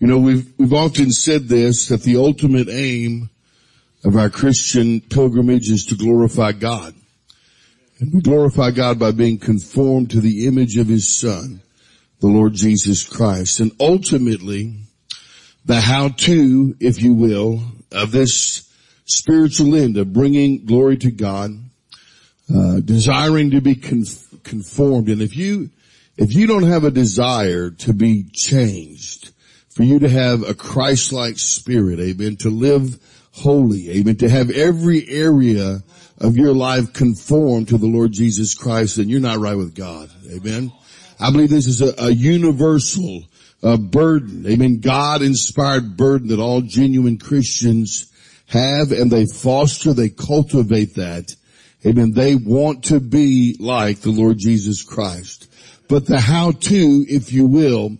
You know, we've, we've often said this, that the ultimate aim of our Christian pilgrimage is to glorify God. And we glorify God by being conformed to the image of His Son, the Lord Jesus Christ. And ultimately, the how-to, if you will, of this spiritual end of bringing glory to God, uh, desiring to be conformed. And if you, if you don't have a desire to be changed, for you to have a Christ-like spirit, amen, to live holy, amen, to have every area of your life conform to the Lord Jesus Christ, then you're not right with God, amen. I believe this is a, a universal uh, burden, amen, God-inspired burden that all genuine Christians have and they foster, they cultivate that, amen. They want to be like the Lord Jesus Christ. But the how-to, if you will,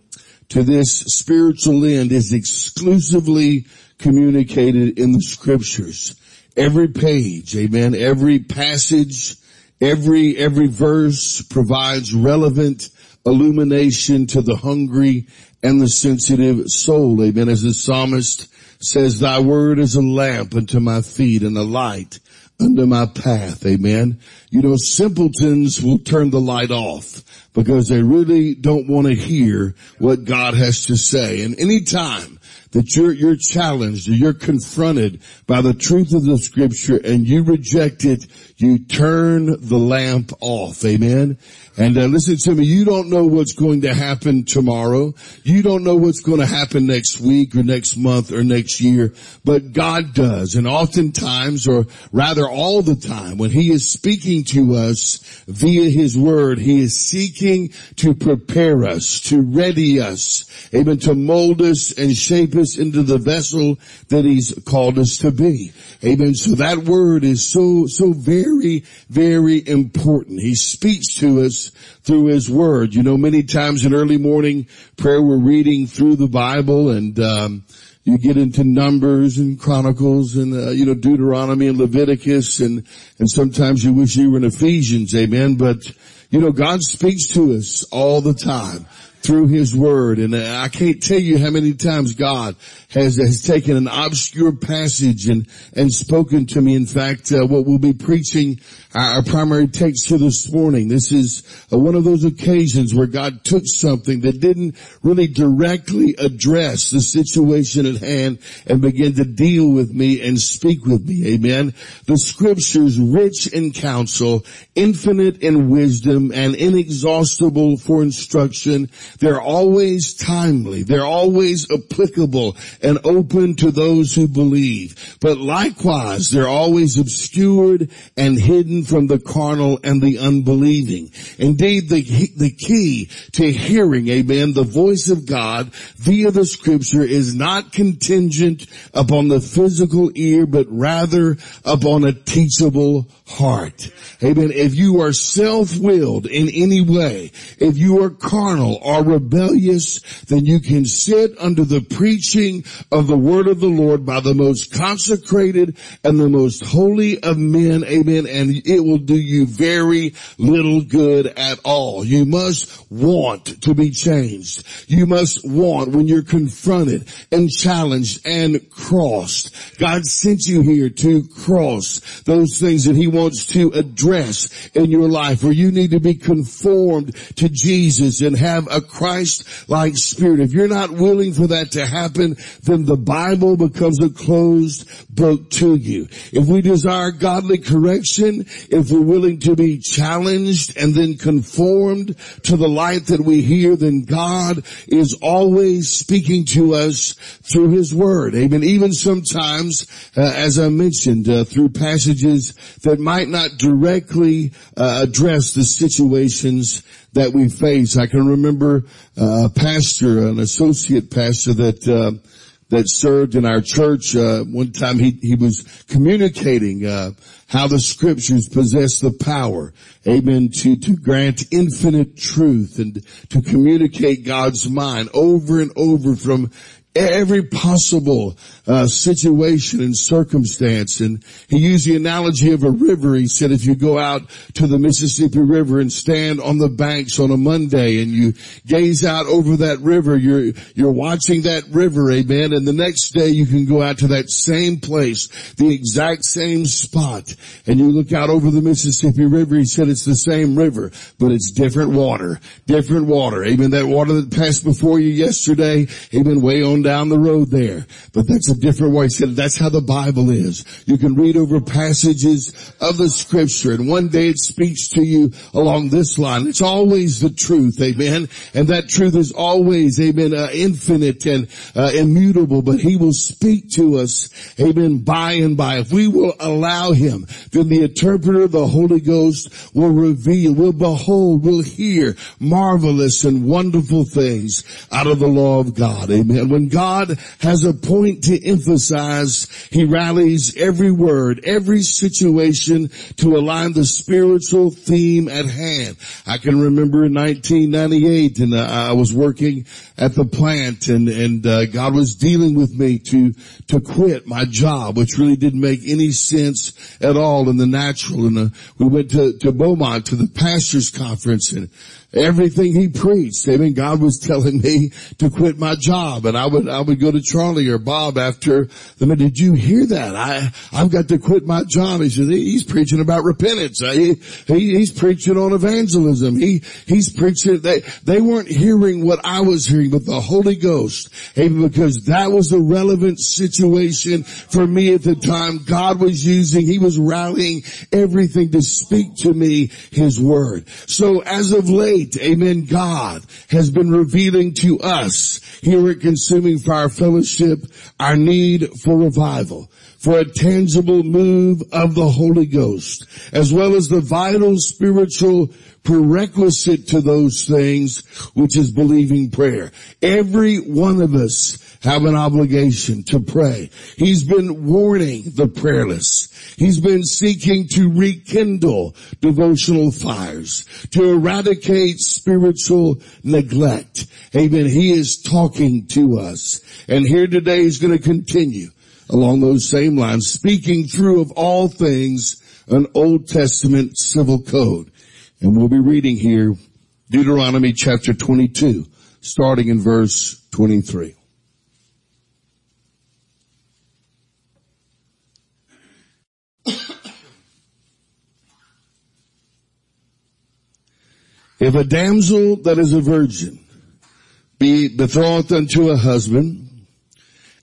to this spiritual end is exclusively communicated in the scriptures. Every page, amen, every passage, every, every verse provides relevant illumination to the hungry and the sensitive soul. Amen. As the psalmist says, thy word is a lamp unto my feet and a light under my path. Amen. You know, simpletons will turn the light off because they really don't want to hear what God has to say. And anytime that you're, you're challenged or you're confronted by the truth of the scripture and you reject it, you turn the lamp off. Amen. And uh, listen to me, you don't know what's going to happen tomorrow. You don't know what's going to happen next week or next month or next year, but God does. And oftentimes, or rather all the time, when He is speaking to us via His Word, He is seeking to prepare us, to ready us, amen, to mold us and shape us into the vessel that He's called us to be. Amen. So that Word is so, so very, very very important. He speaks to us through His Word. You know, many times in early morning prayer we're reading through the Bible and, um, you get into Numbers and Chronicles and, uh, you know, Deuteronomy and Leviticus and, and sometimes you wish you were in Ephesians, amen, but, you know, God speaks to us all the time through His Word. And I can't tell you how many times God has, has taken an obscure passage and, and spoken to me. In fact, uh, what we'll be preaching our, primary text here this morning. This is uh, one of those occasions where God took something that didn't really directly address the situation at hand and began to deal with me and speak with me. Amen. The scriptures rich in counsel, infinite in wisdom and inexhaustible for instruction. They're always timely. They're always applicable and open to those who believe. But likewise, they're always obscured and hidden from the carnal and the unbelieving. Indeed, the, the key to hearing, amen, the voice of God via the scripture is not contingent upon the physical ear, but rather upon a teachable heart. Amen. If you are self-willed in any way, if you are carnal or rebellious, then you can sit under the preaching of the word of the Lord by the most consecrated and the most holy of men. Amen. And it will do you very little good at all. You must want to be changed. You must want when you're confronted and challenged and crossed. God sent you here to cross those things that he wants to address in your life where you need to be conformed to Jesus and have a Christ-like spirit. If you're not willing for that to happen, then the Bible becomes a closed book to you. If we desire godly correction, if we're willing to be challenged and then conformed to the light that we hear, then God is always speaking to us through His Word. Amen. Even sometimes, uh, as I mentioned, uh, through passages that might not directly uh, address the situations that we face. I can remember uh, a pastor, an associate pastor that uh, that served in our church. Uh, one time he he was communicating uh, how the scriptures possess the power, amen, to to grant infinite truth and to communicate God's mind over and over from every possible uh, situation and circumstance. And he used the analogy of a river. He said, if you go out to the Mississippi River and stand on the banks on a Monday and you gaze out over that river, you're you're watching that river, amen. And the next day you can go out to that same place, the exact same spot, and you look out over the Mississippi River. He said it's the same river, but it's different water, different water. Amen. That water that passed before you yesterday, amen, way on down the road there. But that's a different way. He said that's how the Bible is. You can read over passages of the scripture and one day it speaks to you along this line. It's always the truth. Amen. And that truth is always, amen, uh, infinite and uh, immutable, but he will speak to us, amen, by and by. If we will allow him, then the interpreter, the Holy Ghost will reveal, will behold, will hear marvelous and wonderful things out of the law of God. Amen. When God has a point to emphasize, he rallies every word, every situation to align the spiritual theme at hand. I can remember in 1998 and uh, I was working at the plant and, and uh, God was dealing with me to, to quit my job, which really didn't make any sense at all in the natural. And uh, we went to, to Beaumont to the pastors conference and everything he preached. Amen. God was telling me to quit my job and I would, I would go to Charlie or Bob after I mean, Did you hear that? I, I've got to quit my job. He said, he's preaching about repentance. He, he, he's preaching on evangelism. He, he's preaching, they, they weren't hearing what I was hearing, but the Holy Ghost. Amen. Because that was the relevant situation for me at the time. God was using, he was rallying everything to speak to me his word. So as of late, amen, God has been revealing to us here at Consuming Fire Fellowship our need for revival for a tangible move of the Holy Ghost, as well as the vital spiritual prerequisite to those things, which is believing prayer. Every one of us have an obligation to pray. He's been warning the prayerless. He's been seeking to rekindle devotional fires, to eradicate spiritual neglect. Amen. He is talking to us. And here today is going to continue along those same lines, speaking through of all things an Old Testament civil code. And we'll be reading here Deuteronomy chapter 22, starting in verse 23. If a damsel that is a virgin be betrothed unto a husband,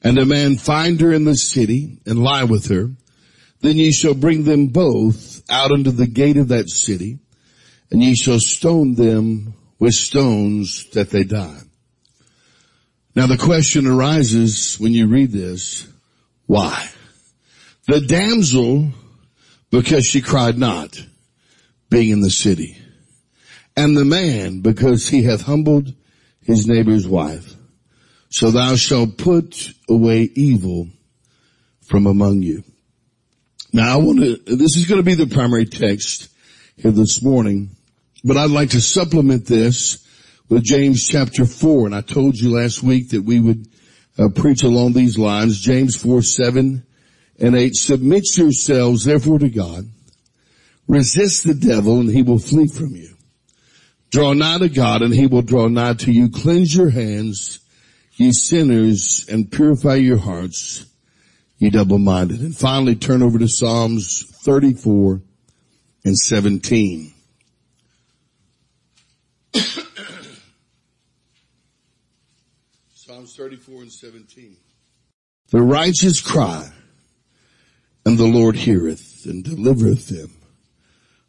and a man find her in the city and lie with her, then ye shall bring them both out unto the gate of that city, and ye shall stone them with stones that they die. Now the question arises when you read this, why? The damsel, because she cried not, being in the city and the man because he hath humbled his neighbor's wife. So thou shalt put away evil from among you. Now I want to, this is going to be the primary text here this morning, but I'd like to supplement this with James chapter 4. And I told you last week that we would uh, preach along these lines. James 4, 7 and 8. Submit yourselves therefore to God. Resist the devil and he will flee from you. Draw nigh to God and he will draw nigh to you. Cleanse your hands, ye sinners, and purify your hearts, ye double-minded. And finally turn over to Psalms 34 and 17. Psalms 34 and 17. The righteous cry, and the Lord heareth and delivereth them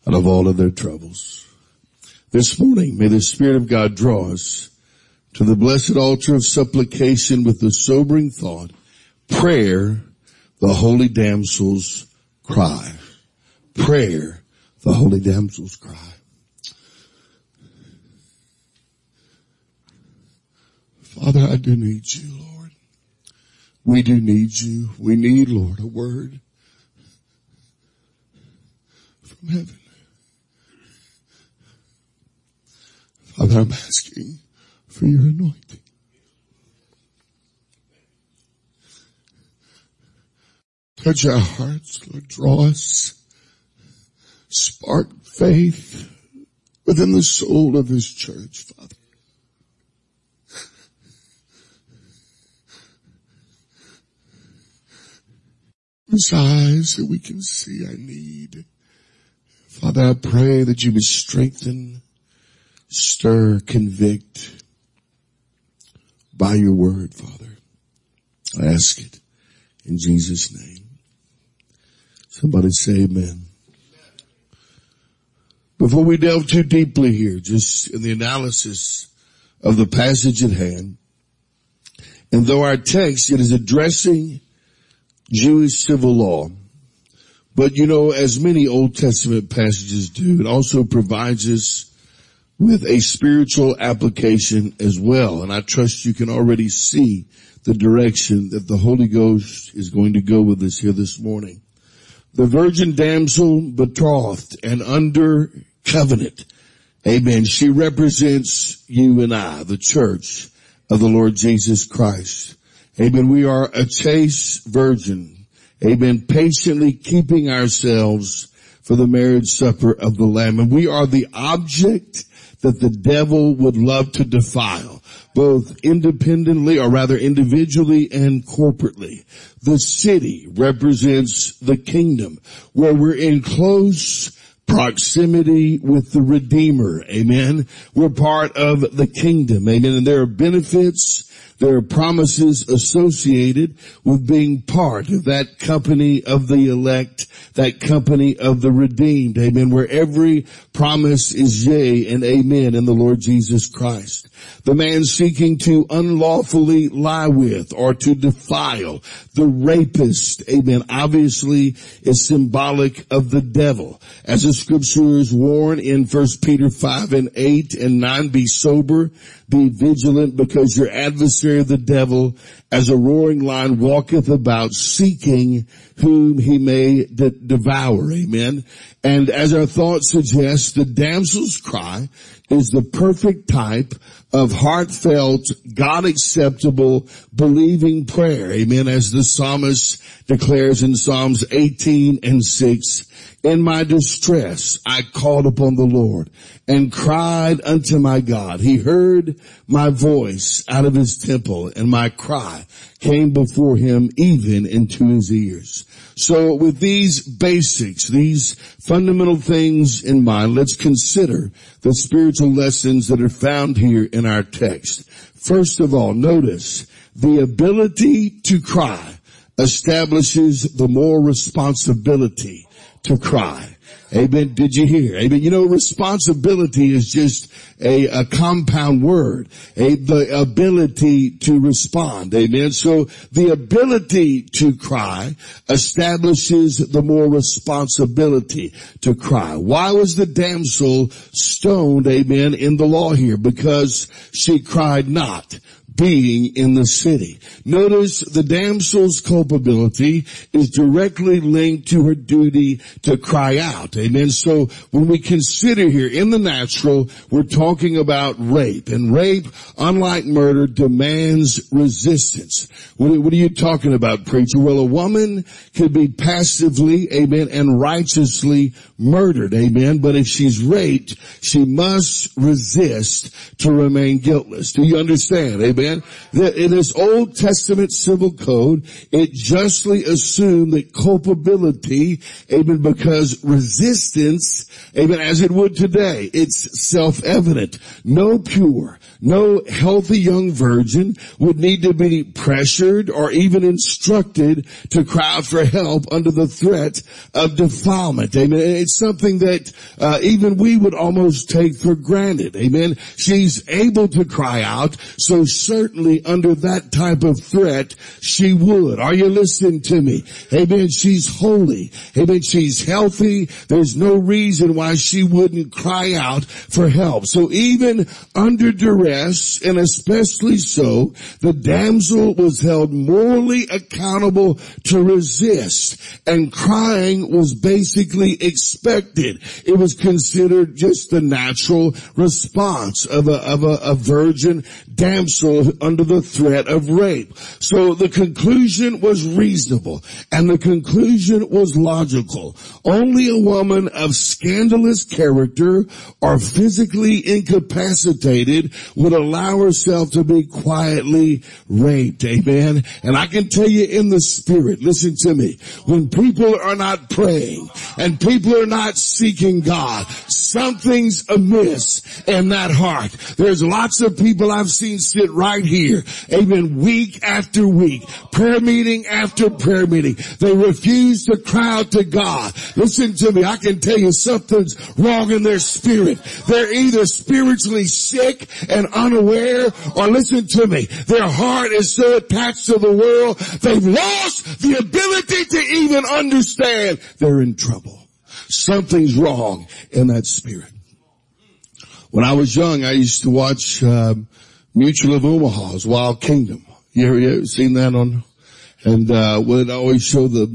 out of all of their troubles. This morning, may the Spirit of God draw us to the blessed altar of supplication with the sobering thought, prayer, the holy damsel's cry. Prayer, the holy damsel's cry. Father, I do need you, Lord. We do need you. We need, Lord, a word from heaven. Father, I'm asking for your anointing. Touch our hearts, Lord, draw us, spark faith within the soul of this church, Father. His eyes that we can see our need. Father, I pray that you would strengthen, stir, convict by your word, Father. I ask it in Jesus' name. Somebody say amen. Before we delve too deeply here, just in the analysis of the passage at hand, and though our text, it is addressing Jewish civil law, but you know, as many Old Testament passages do, it also provides us with a spiritual application as well. And I trust you can already see the direction that the Holy Ghost is going to go with us here this morning. The virgin damsel betrothed and under covenant. Amen. She represents you and I, the church of the Lord Jesus Christ. Amen. We are a chaste virgin. Amen. Patiently keeping ourselves for the marriage supper of the Lamb. And we are the object that the devil would love to defile, both independently or rather individually and corporately. The city represents the kingdom where we're in close proximity with the Redeemer. Amen. We're part of the kingdom. Amen. And there are benefits there are promises associated with being part of that company of the elect, that company of the redeemed. Amen. Where every promise is yea and amen in the Lord Jesus Christ. The man seeking to unlawfully lie with or to defile. The rapist, amen, obviously is symbolic of the devil. As the scriptures warn in 1 Peter 5 and 8 and 9, be sober, be vigilant because your adversary the devil as a roaring lion walketh about seeking whom he may de- devour. Amen. And as our thought suggests, the damsel's cry is the perfect type of heartfelt, God acceptable, believing prayer. Amen. As the psalmist declares in Psalms 18 and 6, in my distress, I called upon the Lord and cried unto my God. He heard my voice out of his temple and my cry came before him even into his ears. So with these basics, these fundamental things in mind, let's consider the spiritual lessons that are found here in our text. First of all, notice the ability to cry establishes the moral responsibility to cry. Amen. Did you hear? Amen. You know, responsibility is just a, a compound word. A, the ability to respond. Amen. So the ability to cry establishes the more responsibility to cry. Why was the damsel stoned? Amen. In the law here because she cried not being in the city. Notice the damsel's culpability is directly linked to her duty to cry out. Amen. So when we consider here in the natural, we're talking about rape and rape, unlike murder, demands resistance. What, are you talking about, preacher? Well, a woman could be passively, amen, and righteously murdered, amen. But if she's raped, she must resist to remain guiltless. Do you understand? Amen in this Old Testament civil code, it justly assumed that culpability, amen, because resistance, amen, as it would today, it's self-evident. No pure, no healthy young virgin would need to be pressured or even instructed to cry out for help under the threat of defilement. Amen. It's something that uh, even we would almost take for granted. Amen. She's able to cry out, so certainly under that type of threat, she would. Are you listening to me? Amen. She's holy. Amen. She's healthy. There's no reason why she wouldn't cry out for help. So even under duress, and especially so, the damsel was held morally accountable to resist. And crying was basically expected. It was considered just the natural response of a, of a, a virgin damsel under the threat of rape. So the conclusion was reasonable and the conclusion was logical. Only a woman of scandalous character or physically incapacitated would allow herself to be quietly raped. Amen. And I can tell you in the spirit, listen to me, when people are not praying and people are not seeking God, something's amiss in that heart. There's lots of people I've seen sit right here, amen, week after week, prayer meeting after prayer meeting. They refuse to cry out to God. Listen to me, I can tell you something's wrong in their spirit. They're either spiritually sick and unaware, or listen to me, their heart is so attached to the world, they've lost the ability to even understand they're in trouble. Something's wrong in that spirit. When I was young, I used to watch uh, Mutual of Omaha's Wild Kingdom. You ever, you ever seen that on? And uh, would always show the,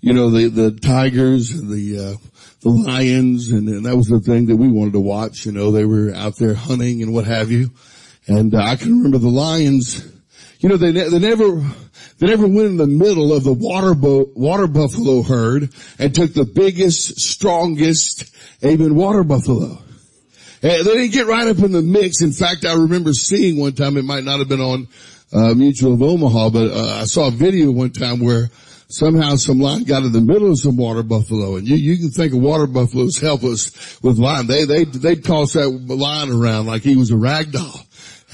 you know, the the tigers and the uh, the lions, and, and that was the thing that we wanted to watch. You know, they were out there hunting and what have you. And uh, I can remember the lions. You know, they ne- they never they never went in the middle of the water bo- water buffalo herd and took the biggest, strongest, amen, water buffalo. They didn't get right up in the mix. In fact, I remember seeing one time, it might not have been on uh, Mutual of Omaha, but uh, I saw a video one time where somehow some lion got in the middle of some water buffalo. And you, you can think of water buffaloes help us with lion. They, they, they'd toss that lion around like he was a rag doll.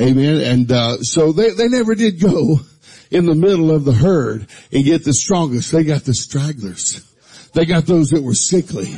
Amen. And, uh, so they, they never did go in the middle of the herd and get the strongest. They got the stragglers. They got those that were sickly.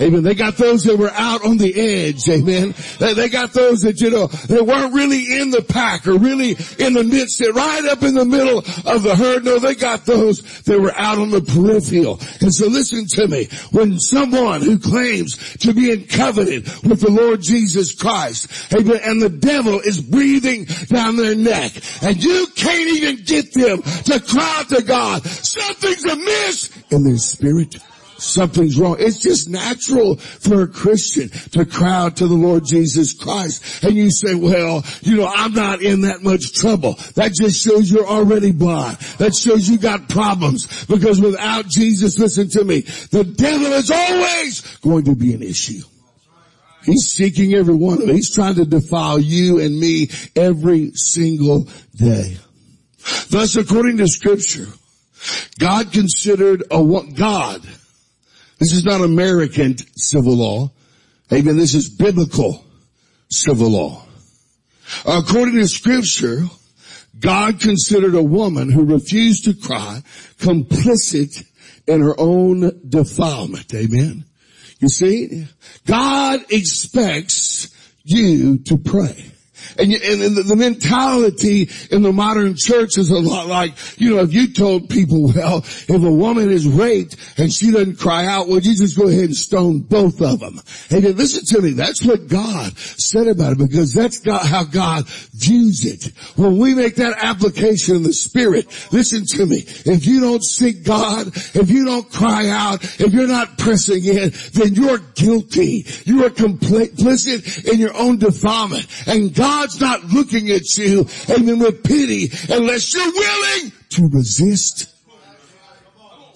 Amen. They got those that were out on the edge. Amen. They, they got those that, you know, they weren't really in the pack or really in the midst, right up in the middle of the herd. No, they got those that were out on the peripheral. And so listen to me. When someone who claims to be in covenant with the Lord Jesus Christ, amen, and the devil is breathing down their neck and you can't even get them to cry to God, something's amiss in their spirit something's wrong. It's just natural for a Christian to cry out to the Lord Jesus Christ. And you say, well, you know, I'm not in that much trouble. That just shows you're already blind. That shows you got problems. Because without Jesus, listen to me, the devil is always going to be an issue. He's seeking every one of them. He's trying to defile you and me every single day. Thus, according to scripture, God considered a God this is not American civil law. Amen. This is biblical civil law. According to scripture, God considered a woman who refused to cry complicit in her own defilement. Amen. You see, God expects you to pray. And, and the mentality in the modern church is a lot like, you know, if you told people, well, if a woman is raped and she doesn't cry out, well, you just go ahead and stone both of them. And listen to me, that's what God said about it because that's God, how God views it. When we make that application in the spirit, listen to me, if you don't seek God, if you don't cry out, if you're not pressing in, then you're guilty. You are complicit in your own defilement. And God God's not looking at you, amen, with pity unless you're willing to resist.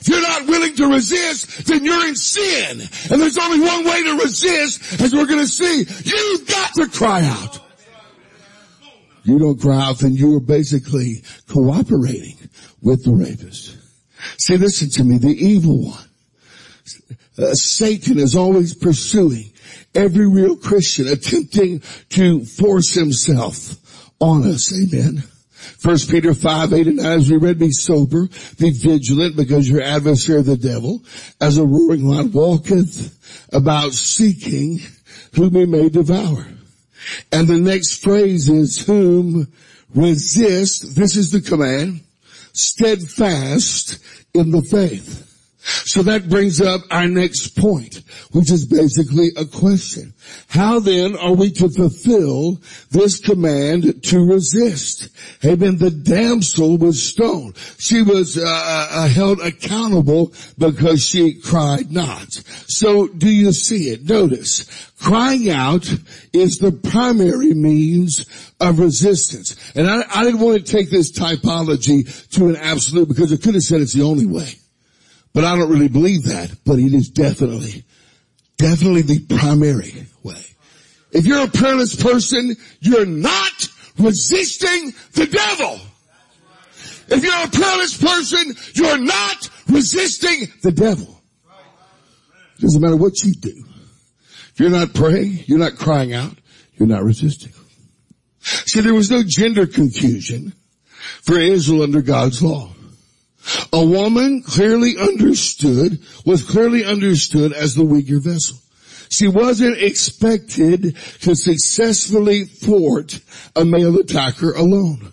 If you're not willing to resist, then you're in sin. And there's only one way to resist, as we're gonna see. You've got to cry out. You don't cry out, then you are basically cooperating with the rapist. See, listen to me, the evil one. Uh, Satan is always pursuing every real Christian attempting to force himself on us. Amen. First Peter 5, 8 and 9, as we read, be sober, be vigilant, because your adversary the devil, as a roaring lion, walketh about seeking whom he may devour. And the next phrase is whom resist, this is the command, steadfast in the faith. So that brings up our next point, which is basically a question. How then are we to fulfill this command to resist? Amen. The damsel was stoned. She was uh, uh, held accountable because she cried not. So do you see it? Notice, crying out is the primary means of resistance. And I, I didn't want to take this typology to an absolute because I could have said it's the only way. But I don't really believe that, but it is definitely, definitely the primary way. If you're a prayerless person, you're not resisting the devil. If you're a prayerless person, you're not resisting the devil. It doesn't matter what you do. If you're not praying, you're not crying out, you're not resisting. See, there was no gender confusion for Israel under God's law. A woman clearly understood, was clearly understood as the weaker vessel. She wasn't expected to successfully thwart a male attacker alone.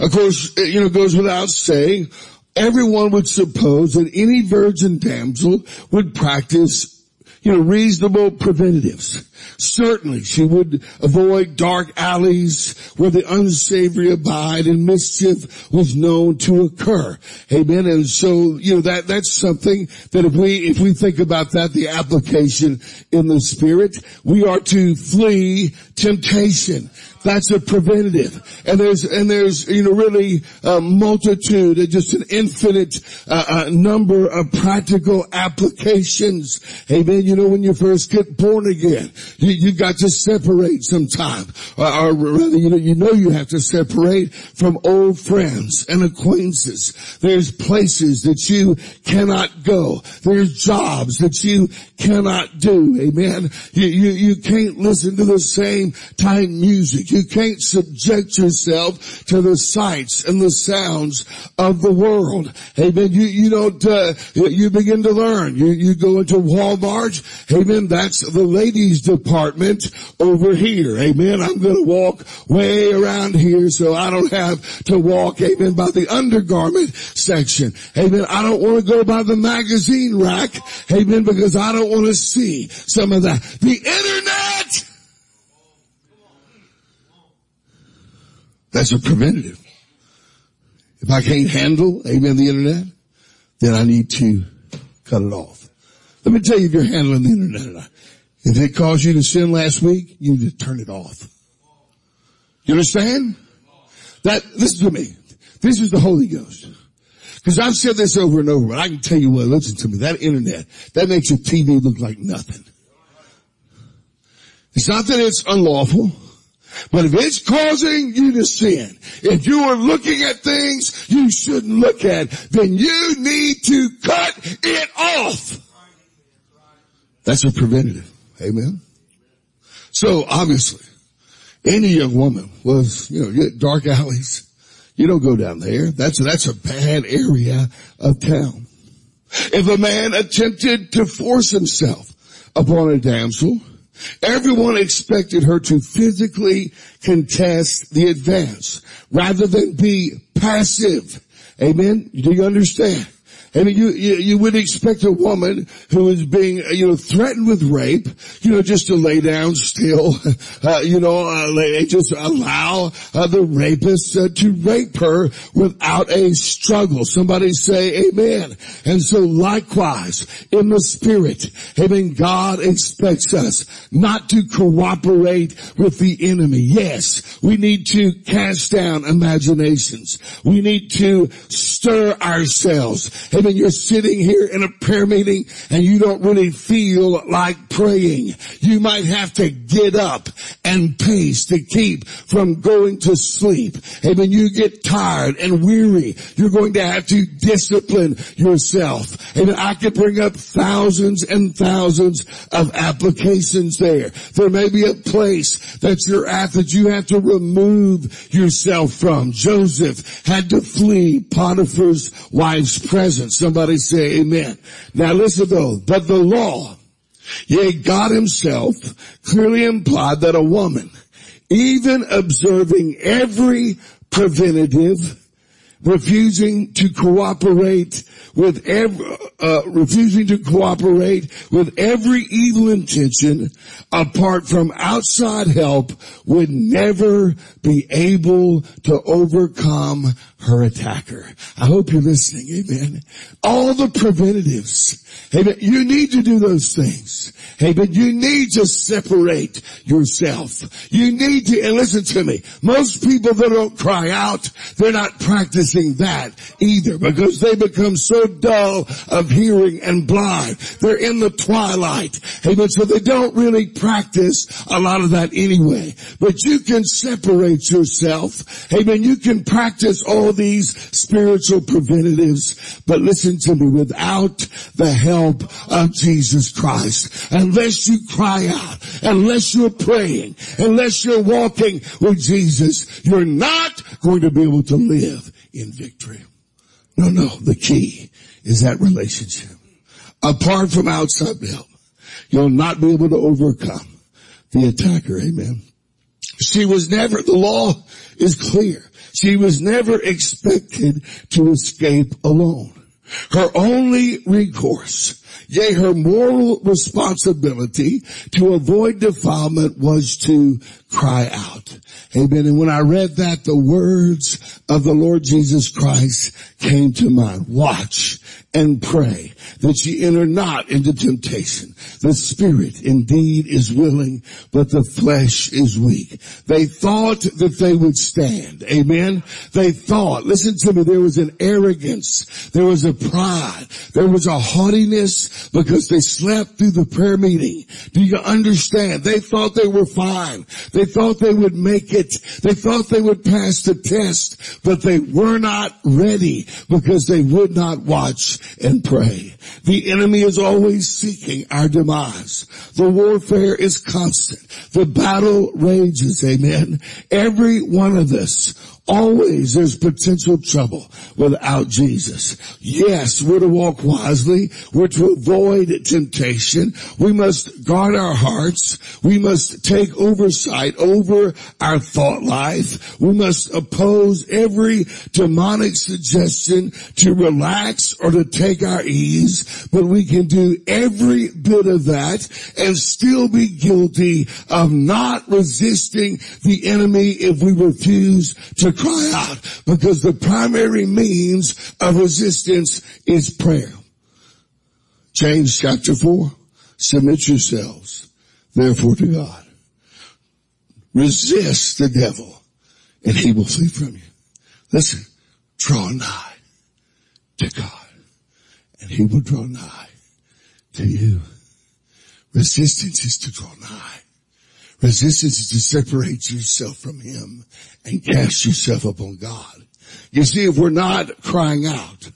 Of course, you know, it goes without saying, everyone would suppose that any virgin damsel would practice you know, reasonable preventatives. Certainly she would avoid dark alleys where the unsavory abide and mischief was known to occur. Amen. And so, you know, that, that's something that if we, if we think about that, the application in the spirit, we are to flee temptation. That's a preventative. And there's, and there's, you know, really a multitude, just an infinite uh, uh, number of practical applications. Amen. You know, when you first get born again, you, you got to separate sometime. Or, or rather, you know, you know you have to separate from old friends and acquaintances. There's places that you cannot go. There's jobs that you cannot do. Amen. You, you, you can't listen to the same type music. You can't subject yourself to the sights and the sounds of the world. Amen. You, you don't, uh, you begin to learn. You, you go into Walmart. Amen. That's the ladies department over here. Amen. I'm going to walk way around here so I don't have to walk, amen, by the undergarment section. Amen. I don't want to go by the magazine rack. Amen. Because I don't want to see some of that. The internet! That's a preventative. If I can't handle, amen, the internet, then I need to cut it off. Let me tell you if you're handling the internet. If it caused you to sin last week, you need to turn it off. You understand? That, listen to me. This is the Holy Ghost. Cause I've said this over and over, but I can tell you what, listen to me, that internet, that makes your TV look like nothing. It's not that it's unlawful. But if it's causing you to sin, if you are looking at things you shouldn't look at, then you need to cut it off. That's a preventative. Amen. So obviously, any young woman was, you know, dark alleys. You don't go down there. That's, that's a bad area of town. If a man attempted to force himself upon a damsel, Everyone expected her to physically contest the advance rather than be passive. Amen. Do you understand? Mean, you, you, you would expect a woman who is being, you know, threatened with rape, you know, just to lay down still, uh, you know, uh, just allow uh, the rapist uh, to rape her without a struggle. Somebody say amen. And so likewise, in the spirit, amen, God expects us not to cooperate with the enemy. Yes, we need to cast down imaginations. We need to stir ourselves. Amen you're sitting here in a prayer meeting and you don't really feel like praying. You might have to get up and pace to keep from going to sleep. And when you get tired and weary, you're going to have to discipline yourself. And I could bring up thousands and thousands of applications there. There may be a place that you're at that you have to remove yourself from. Joseph had to flee Potiphar's wife's presence. Somebody say amen. Now listen though, but the law, yea, God himself clearly implied that a woman, even observing every preventative, refusing to cooperate with every, uh, refusing to cooperate with every evil intention apart from outside help would never be able to overcome her attacker. I hope you're listening. Amen. All the preventatives. Amen. You need to do those things. Amen. you need to separate yourself. You need to, and listen to me, most people that don't cry out, they're not practicing that either because they become so dull of hearing and blind. They're in the twilight. Amen. So they don't really practice a lot of that anyway. But you can separate yourself. Amen. You can practice all these spiritual preventatives. But listen to me, without the help of Jesus Christ, unless you cry out, unless you're praying, unless you're walking with Jesus, you're not going to be able to live in victory. No, no, the key is that relationship. Apart from outside help, you'll not be able to overcome the attacker. Amen. She was never, the law is clear. She was never expected to escape alone. Her only recourse, yea, her moral responsibility to avoid defilement was to cry out. Amen. And when I read that, the words of the Lord Jesus Christ came to mind. Watch and pray that ye enter not into temptation. The spirit indeed is willing, but the flesh is weak. They thought that they would stand. Amen. They thought, listen to me, there was an arrogance. There was a pride. There was a haughtiness because they slept through the prayer meeting. Do you understand? They thought they were fine. They thought they would make it. They thought they would pass the test, but they were not ready because they would not watch and pray. The enemy is always seeking our demise. The warfare is constant. The battle rages. Amen. Every one of us Always there's potential trouble without Jesus. Yes, we're to walk wisely. We're to avoid temptation. We must guard our hearts. We must take oversight over our thought life. We must oppose every demonic suggestion to relax or to take our ease. But we can do every bit of that and still be guilty of not resisting the enemy if we refuse to cry out because the primary means of resistance is prayer. James chapter 4, submit yourselves therefore to God. Resist the devil and he will flee from you. Listen, draw nigh to God and he will draw nigh to you. Resistance is to draw nigh. Resistance is to separate yourself from Him and cast yourself upon God. You see, if we're not crying out,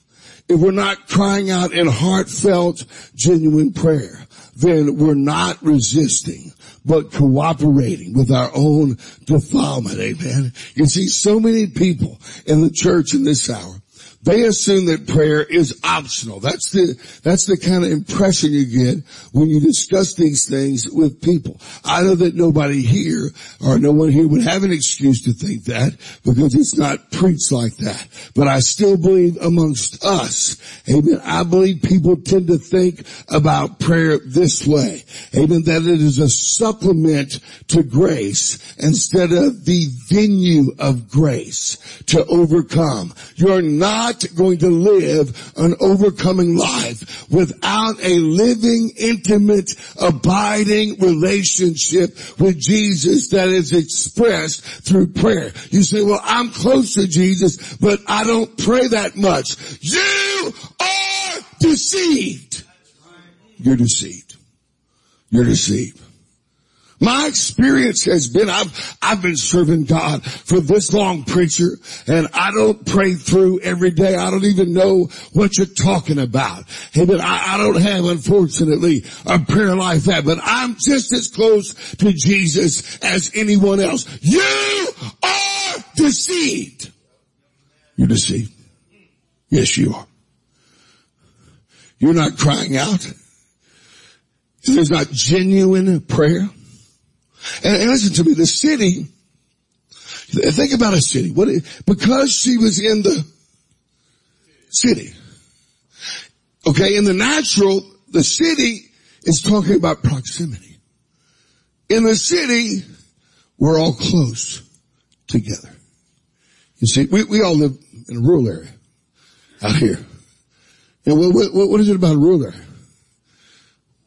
if we're not crying out in heartfelt, genuine prayer, then we're not resisting, but cooperating with our own defilement. Amen. You see, so many people in the church in this hour they assume that prayer is optional. That's the, that's the kind of impression you get when you discuss these things with people. I know that nobody here or no one here would have an excuse to think that because it's not preached like that. But I still believe amongst us, amen, I believe people tend to think about prayer this way. Amen, that it is a supplement to grace instead of the venue of grace to overcome. You're not not going to live an overcoming life without a living, intimate, abiding relationship with Jesus that is expressed through prayer. You say, well, I'm close to Jesus, but I don't pray that much. You are deceived. You're deceived. You're deceived. My experience has been, I've, I've been serving God for this long preacher and I don't pray through every day. I don't even know what you're talking about. But I, I don't have, unfortunately, a prayer life that, but I'm just as close to Jesus as anyone else. You are deceived. You're deceived. Yes, you are. You're not crying out. There's not genuine prayer. And, and listen to me, the city, think about a city. What, because she was in the city. Okay, in the natural, the city is talking about proximity. In the city, we're all close together. You see, we, we all live in a rural area out here. And what, what, what is it about a rural area?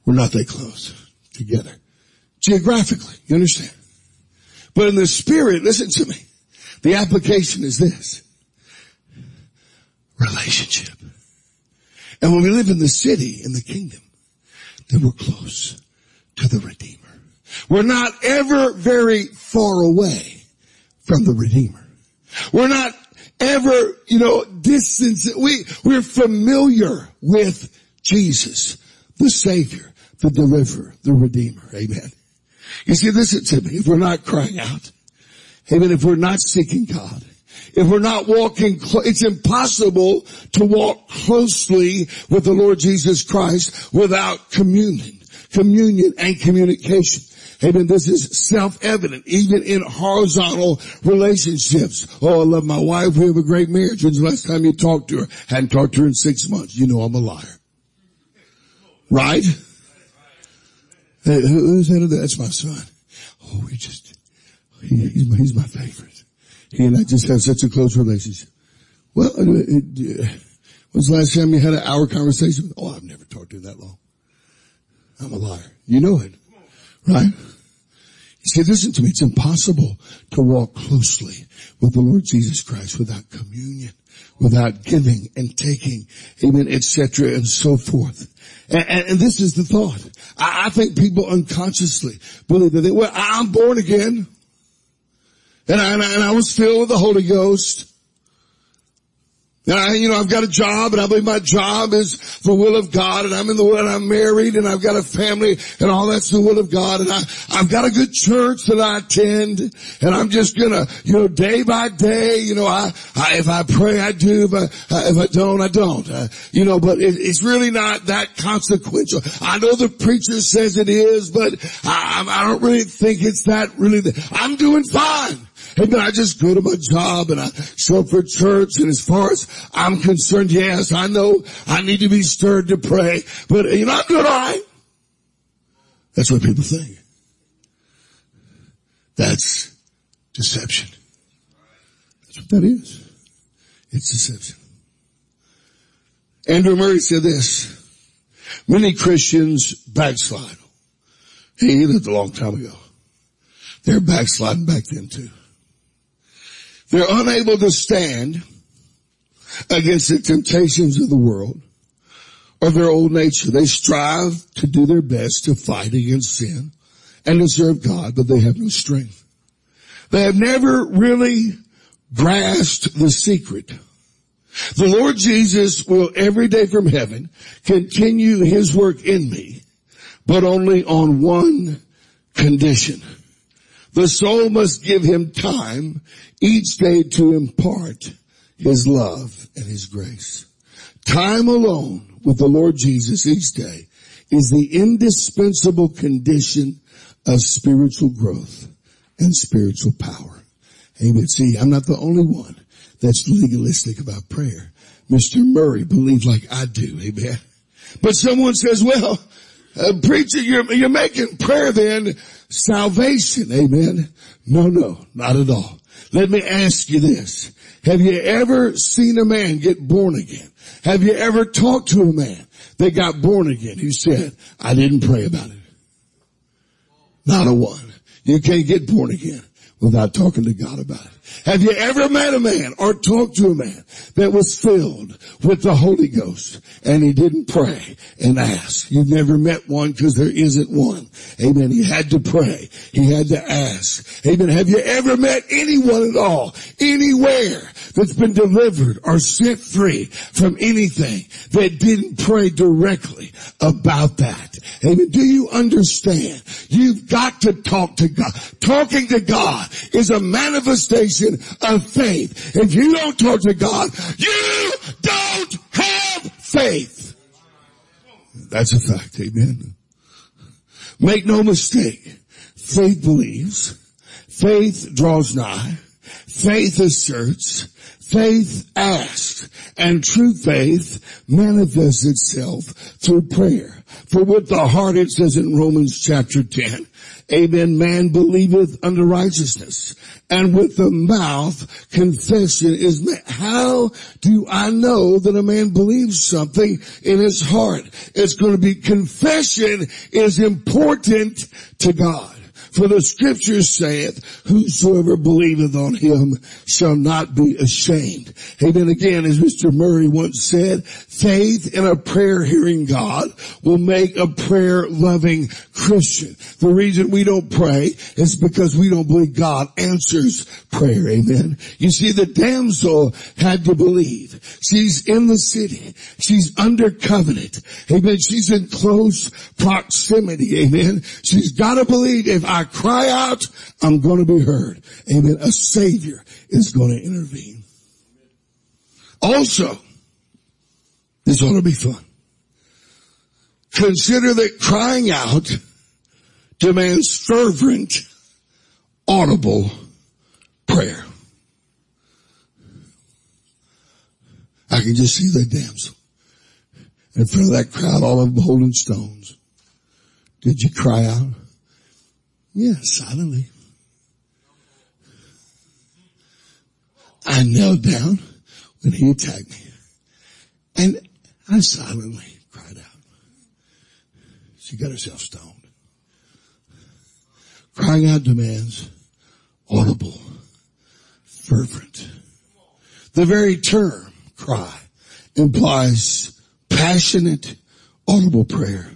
We're not that close together. Geographically, you understand? But in the spirit, listen to me. The application is this. Relationship. And when we live in the city, in the kingdom, then we're close to the Redeemer. We're not ever very far away from the Redeemer. We're not ever, you know, distance. We, we're familiar with Jesus, the Savior, the Deliverer, the Redeemer. Amen. You see, listen to me. If we're not crying out, amen, if we're not seeking God, if we're not walking, cl- it's impossible to walk closely with the Lord Jesus Christ without communion, communion and communication. Amen. This is self-evident, even in horizontal relationships. Oh, I love my wife. We have a great marriage. When's the last time you talked to her? Hadn't talked to her in six months. You know I'm a liar. Right? Hey, who's that? That's my son. Oh, we just, he, he's, my, he's my favorite. He and I just have such a close relationship. Well, it, it, when's the last time you had an hour conversation? Oh, I've never talked to you that long. I'm a liar. You know it. Right? He said, listen to me, it's impossible to walk closely with the Lord Jesus Christ without communion, without giving and taking, amen, etc. and so forth. And, and, and, this is the thought. I, I, think people unconsciously believe that they, well, I'm born again. And I, and I, and I was filled with the Holy Ghost. I, you know, I've got a job and I believe my job is the will of God and I'm in the will and I'm married and I've got a family and all that's the will of God and I, I've got a good church that I attend and I'm just gonna, you know, day by day, you know, I, I if I pray, I do, if I, if I don't, I don't, uh, you know, but it, it's really not that consequential. I know the preacher says it is, but I, I don't really think it's that really, the, I'm doing fine. Amen. I just go to my job and I show up for church and as far as I'm concerned, yes, I know I need to be stirred to pray, but you know, I'm doing alright. That's what people think. That's deception. That's what that is. It's deception. Andrew Murray said this, many Christians backslide. He lived a long time ago. They're backsliding back then too. They're unable to stand against the temptations of the world or their old nature. They strive to do their best to fight against sin and to serve God, but they have no strength. They have never really grasped the secret. The Lord Jesus will every day from heaven continue his work in me, but only on one condition. The soul must give him time each day to impart his love and his grace. Time alone with the Lord Jesus each day is the indispensable condition of spiritual growth and spiritual power. Amen. See, I'm not the only one that's legalistic about prayer. Mr. Murray believed like I do. Amen. But someone says, well, uh, preacher, you're, you're making prayer then salvation. Amen. No, no, not at all. Let me ask you this. Have you ever seen a man get born again? Have you ever talked to a man that got born again who said, I didn't pray about it? Not a one. You can't get born again without talking to God about it. Have you ever met a man or talked to a man that was filled with the Holy Ghost and he didn't pray and ask? You've never met one because there isn't one. Amen. He had to pray. He had to ask. Amen. Have you ever met anyone at all, anywhere that's been delivered or set free from anything that didn't pray directly about that? Amen. Do you understand? You've got to talk to God. Talking to God is a manifestation of faith. If you don't talk to God, you don't have faith. That's a fact. Amen. Make no mistake. Faith believes. Faith draws nigh. Faith asserts. Faith asks and true faith manifests itself through prayer. For with the heart it says in Romans chapter 10, Amen. Man believeth unto righteousness and with the mouth confession is made. How do I know that a man believes something in his heart? It's going to be confession is important to God. For the scripture saith, whosoever believeth on him shall not be ashamed. Amen. Again, as Mr. Murray once said, faith in a prayer hearing God will make a prayer loving Christian. The reason we don't pray is because we don't believe God answers prayer. Amen. You see, the damsel had to believe. She's in the city. She's under covenant. Amen. She's in close proximity. Amen. She's got to believe if I cry out, I'm to be heard. Amen. A savior is to intervene. Also, this ought to be fun. Consider that crying out demands fervent, audible prayer. I can just see the damsel in front of that crowd, all of them holding stones. Did you cry out? Yeah, silently. I knelt down when he attacked me. And I silently cried out. She got herself stoned. Crying out demands audible, fervent. The very term cry implies passionate, audible prayer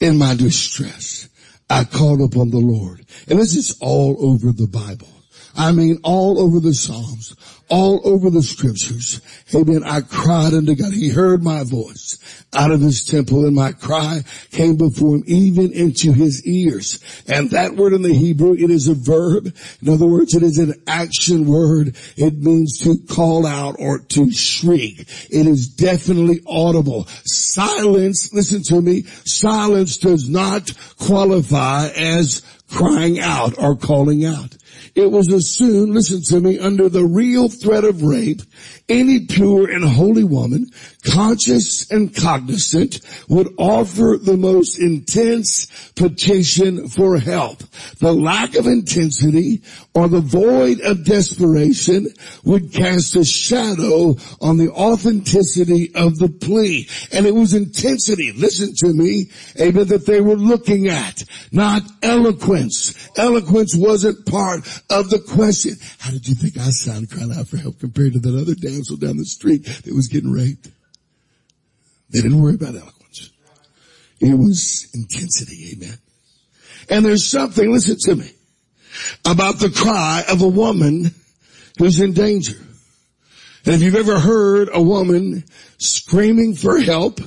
in my distress. I called upon the Lord. And this is all over the Bible. I mean, all over the Psalms, all over the scriptures. Amen. I cried unto God. He heard my voice out of his temple and my cry came before him even into his ears. And that word in the Hebrew, it is a verb. In other words, it is an action word. It means to call out or to shriek. It is definitely audible. Silence, listen to me, silence does not qualify as crying out or calling out. It was assumed, listen to me, under the real threat of rape, any pure and holy woman, conscious and cognizant, would offer the most intense petition for help. The lack of intensity or the void of desperation would cast a shadow on the authenticity of the plea. And it was intensity, listen to me, amen, that they were looking at, not eloquence. Eloquence wasn't part of the question. How did you think I sounded crying out for help compared to that other damsel down the street that was getting raped? They didn't worry about eloquence. It was intensity, amen. And there's something, listen to me, about the cry of a woman who's in danger. And if you've ever heard a woman screaming for help,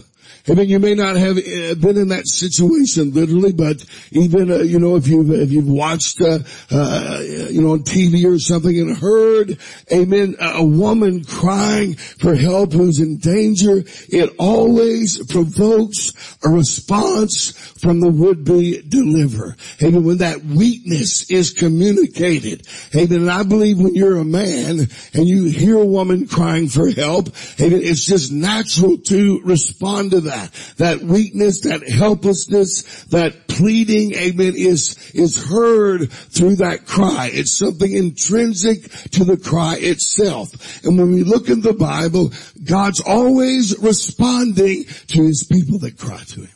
I mean, you may not have uh, been in that situation literally, but even, uh, you know, if you've, if you've watched, uh, uh, you know, on TV or something and heard, amen, a woman crying for help who's in danger, it always provokes a response from the would-be deliverer. Amen. When that weakness is communicated. Amen. And I believe when you're a man and you hear a woman crying for help, amen, it's just natural to respond to that that. That weakness, that helplessness, that pleading, amen, is, is heard through that cry. It's something intrinsic to the cry itself. And when we look in the Bible, God's always responding to his people that cry to him.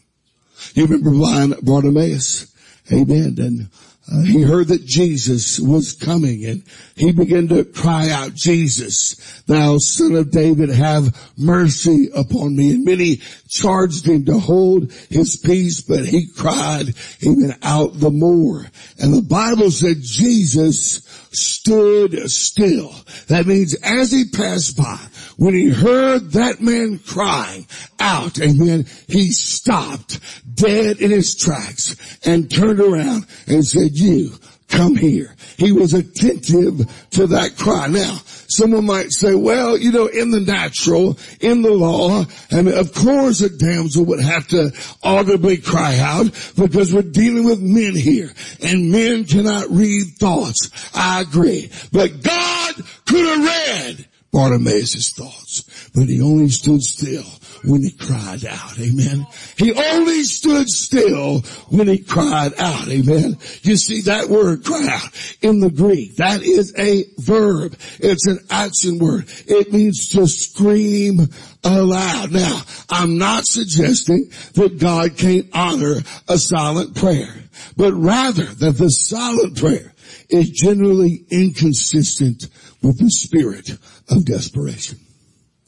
You remember blind Bartimaeus? Amen. And uh, he heard that Jesus was coming and he began to cry out, Jesus, thou son of David, have mercy upon me. And many charged him to hold his peace, but he cried even out the more. And the Bible said Jesus stood still. That means as he passed by, when he heard that man crying out, amen, he stopped dead in his tracks and turned around and said, you come here. He was attentive to that cry. Now, someone might say, well, you know, in the natural, in the law, mean, of course a damsel would have to audibly cry out because we're dealing with men here and men cannot read thoughts. I agree. But God could have read Bartimaeus' thoughts, but he only stood still when he cried out. Amen. He only stood still when he cried out. Amen. You see that word cry out in the Greek, that is a verb. It's an action word. It means to scream aloud. Now, I'm not suggesting that God can't honor a silent prayer, but rather that the silent prayer is generally inconsistent with the spirit of desperation.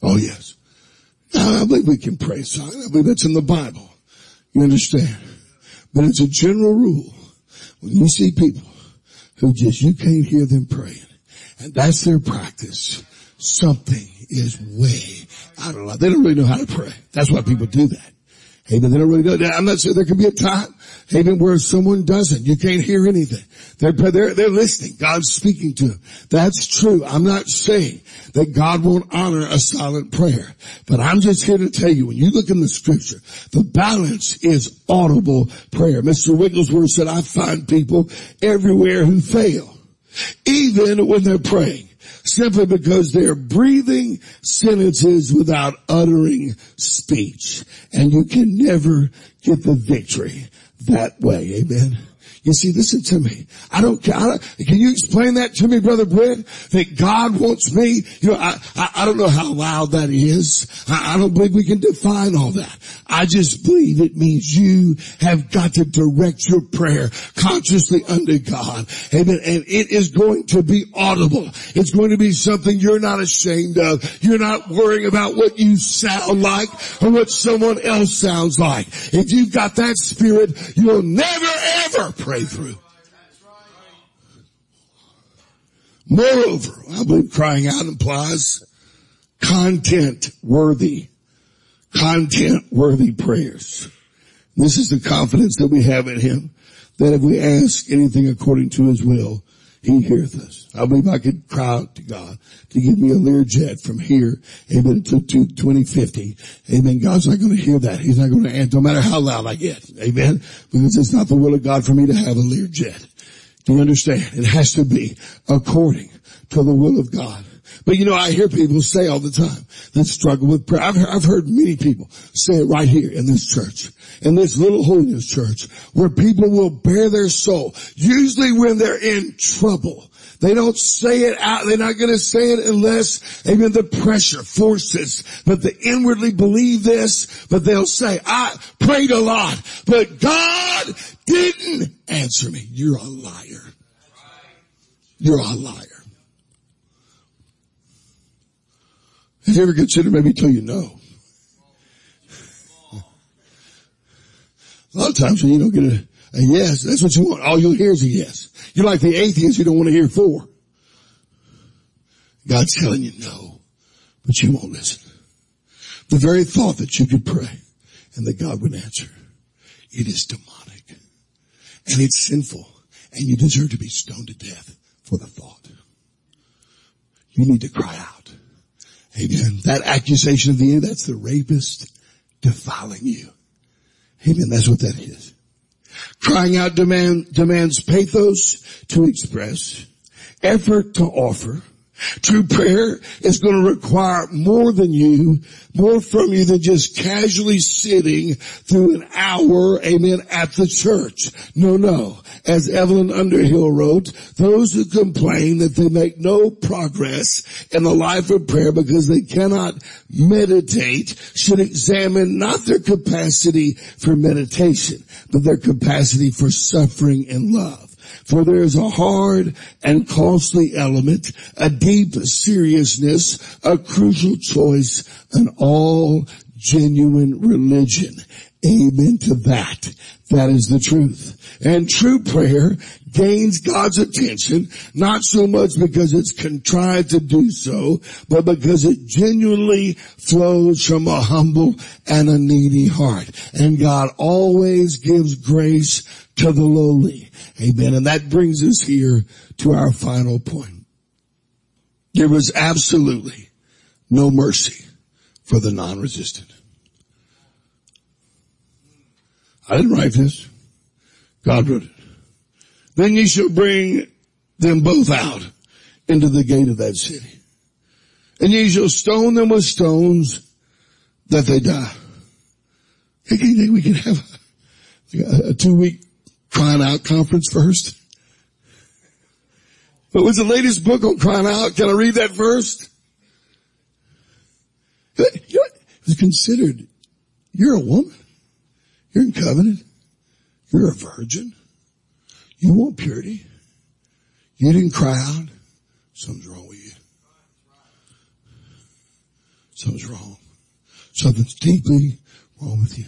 Oh yes. I believe we can pray silent. I believe that's in the Bible. You understand? But it's a general rule. When you see people who just, you can't hear them praying, and that's their practice, something is way out of line. They don't really know how to pray. That's why people do that. Amen. They don't really know. I'm not saying there can be a time, amen, where someone doesn't. You can't hear anything. They're, they're, they're listening. God's speaking to them. That's true. I'm not saying that God won't honor a silent prayer. But I'm just here to tell you, when you look in the scripture, the balance is audible prayer. Mr. Wigglesworth said, I find people everywhere who fail, even when they're praying simply because they're breathing sentences without uttering speech. And you can never get the victory that way. Amen. You see, listen to me. I don't, don't, can you explain that to me, Brother Brent? That God wants me, you know, I, I, I don't know how loud that is. I, I don't believe we can define all that. I just believe it means you have got to direct your prayer consciously under God. Amen. And it is going to be audible. It's going to be something you're not ashamed of. You're not worrying about what you sound like or what someone else sounds like. If you've got that spirit, you'll never ever pray through. Moreover, I believe crying out implies content worthy, content worthy prayers. This is the confidence that we have in Him that if we ask anything according to His will, He heareth us. I believe I could cry out to God to give me a Learjet from here, amen, to, to 2050. Amen. God's not going to hear that. He's not going to answer, no matter how loud I get. Amen. Because it's not the will of God for me to have a Learjet. Do you understand? It has to be according to the will of God. But you know, I hear people say all the time that struggle with prayer. I've heard, I've heard many people say it right here in this church, in this little holiness church, where people will bare their soul, usually when they're in trouble. They don't say it out. They're not going to say it unless, amen, the pressure forces. But they inwardly believe this, but they'll say, I prayed a lot, but God didn't answer me. You're a liar. You're a liar. Have you ever considered maybe tell you no? A lot of times when you don't get a, a yes, that's what you want. All you'll hear is a yes. You're like the atheist you don't want to hear four. God's telling you no, but you won't listen. The very thought that you could pray and that God would answer, it is demonic and it's sinful and you deserve to be stoned to death for the thought. You need to cry out. Amen. That accusation of the enemy, that's the rapist defiling you. Amen. That's what that is. Crying out demand, demands pathos to express, effort to offer. True prayer is going to require more than you, more from you than just casually sitting through an hour, amen, at the church. No, no. As Evelyn Underhill wrote, those who complain that they make no progress in the life of prayer because they cannot meditate should examine not their capacity for meditation, but their capacity for suffering and love. For there is a hard and costly element, a deep seriousness, a crucial choice, an all genuine religion. Amen to that. That is the truth. And true prayer gains God's attention, not so much because it's contrived to do so, but because it genuinely flows from a humble and a needy heart. And God always gives grace to the lowly. Amen. And that brings us here to our final point. There was absolutely no mercy for the non-resistant. I didn't write this. God wrote it. Then ye shall bring them both out into the gate of that city. And ye shall stone them with stones that they die. Think we can have a two week crying out conference first? What was the latest book on crying out? Can I read that first? You know what? It was considered, you're a woman. You're in covenant. You're a virgin. You want purity. You didn't cry out. Something's wrong with you. Something's wrong. Something's deeply wrong with you.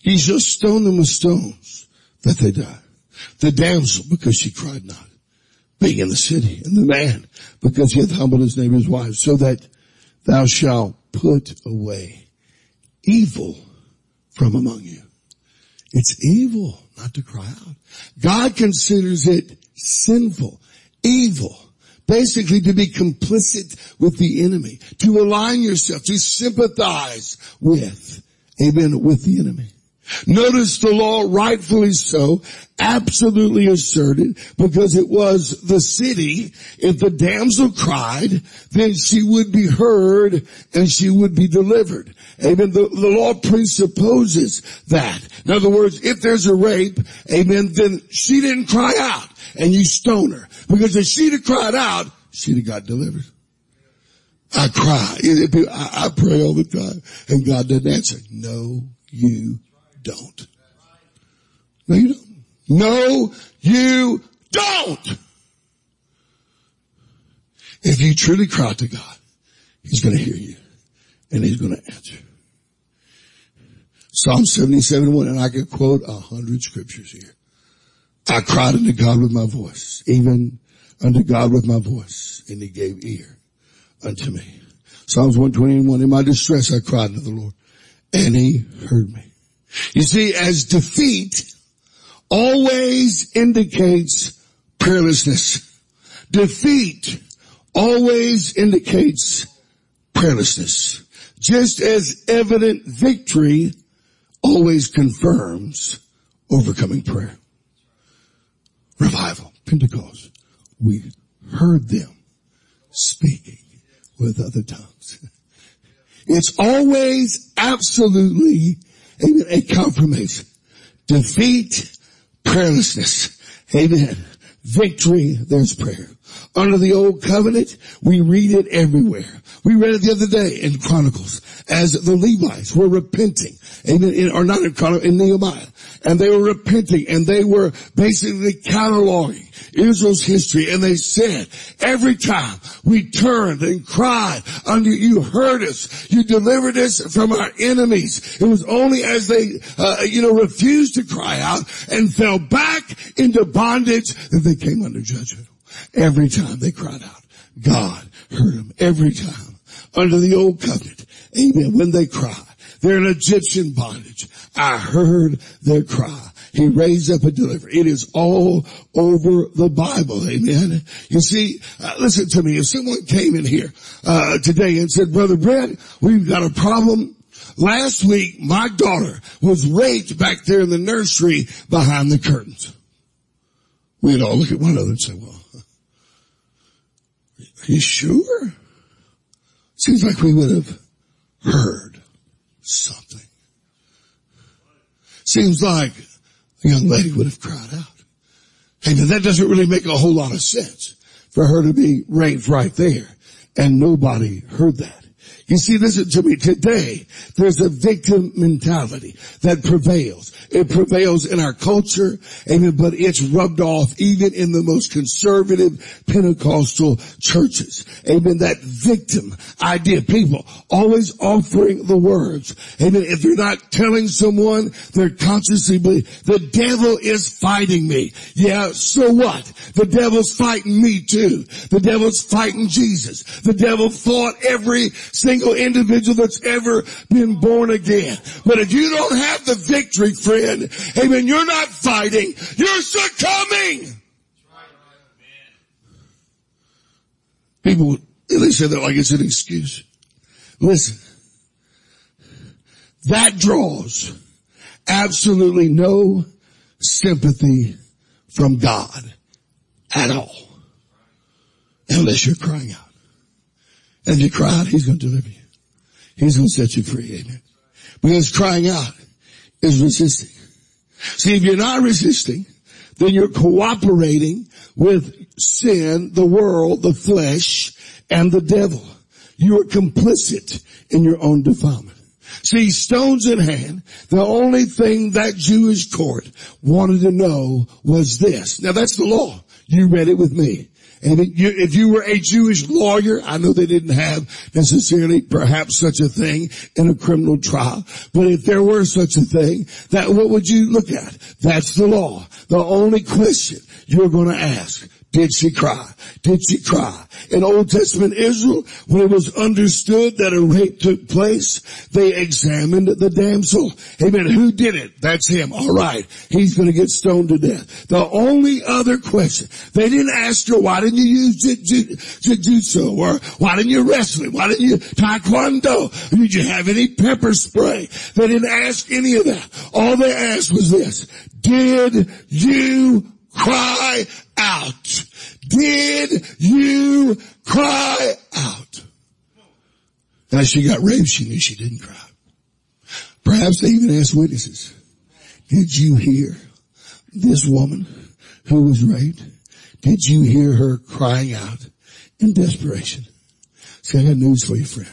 Ye shall stone them with stones that they die. The damsel because she cried not, being in the city, and the man because he hath humbled his neighbor's wife, so that thou shalt put away evil from among you. It's evil not to cry out. God considers it sinful, evil, basically to be complicit with the enemy, to align yourself, to sympathize with, amen, with the enemy. Notice the law rightfully so, absolutely asserted, because it was the city, if the damsel cried, then she would be heard and she would be delivered. Amen. The, the law presupposes that. In other words, if there's a rape, amen, then she didn't cry out and you stone her. Because if she'd have cried out, she'd have got delivered. I cry. I pray all the time and God doesn't answer. No, you don't. No, you don't. No, you don't. If you truly cry to God, He's going to hear you and He's going to answer. Psalm 77, 1, and I could quote a hundred scriptures here. I cried unto God with my voice, even unto God with my voice, and He gave ear unto me. Psalms 121, in my distress I cried unto the Lord, and He heard me. You see, as defeat always indicates prayerlessness. Defeat always indicates prayerlessness. Just as evident victory always confirms overcoming prayer. Revival, Pentecost. We heard them speaking with other tongues. It's always absolutely Amen. A confirmation. Defeat, prayerlessness. Amen. Victory, there's prayer. Under the old covenant, we read it everywhere. We read it the other day in Chronicles as the Levites were repenting. Or not in Chronicles, in Nehemiah. And they were repenting and they were basically cataloging Israel's history and they said, every time we turned and cried unto you, heard us, you delivered us from our enemies. It was only as they, uh, you know, refused to cry out and fell back into bondage that they came under judgment. Every time they cried out, God heard them every time under the old covenant. Amen. When they cry, they're in Egyptian bondage. I heard their cry. He raised up a deliverer. It is all over the Bible. Amen. You see, uh, listen to me. If someone came in here, uh, today and said, Brother Brett, we've got a problem. Last week, my daughter was raped back there in the nursery behind the curtains. We'd all look at one another and say, well, are you sure? Seems like we would have heard something. Seems like a young lady would have cried out. Hey, now that doesn't really make a whole lot of sense for her to be raped right there and nobody heard that. You see, listen to me. Today, there's a victim mentality that prevails. It prevails in our culture, amen, but it's rubbed off even in the most conservative Pentecostal churches. Amen. That victim idea. People always offering the words. Amen. If you're not telling someone, they're consciously believe, the devil is fighting me. Yeah, so what? The devil's fighting me too. The devil's fighting Jesus. The devil fought every single individual that's ever been born again. But if you don't have the victory, friend, amen, you're not fighting, you're succumbing. People, they say that like it's an excuse. Listen, that draws absolutely no sympathy from God at all. unless you're crying out. And you cry out, he's going to deliver you. He's going to set you free. Amen. Because crying out is resisting. See, if you're not resisting, then you're cooperating with sin, the world, the flesh, and the devil. You are complicit in your own defilement. See, stones in hand, the only thing that Jewish court wanted to know was this. Now that's the law. You read it with me. And if you were a Jewish lawyer, I know they didn't have necessarily perhaps such a thing in a criminal trial, but if there were such a thing, that what would you look at? That's the law. The only question you're going to ask did she cry? Did she cry? In Old Testament Israel, when it was understood that a rape took place, they examined the damsel. Amen. Who did it? That's him. All right. He's going to get stoned to death. The only other question, they didn't ask her, why didn't you use jujitsu? Or why didn't you wrestle? Why didn't you taekwondo? Did you have any pepper spray? They didn't ask any of that. All they asked was this. Did you cry out? Did you cry out? And as she got raped, she knew she didn't cry. Perhaps they even asked witnesses. Did you hear this woman who was raped? Did you hear her crying out in desperation? See, I got news for you, friend.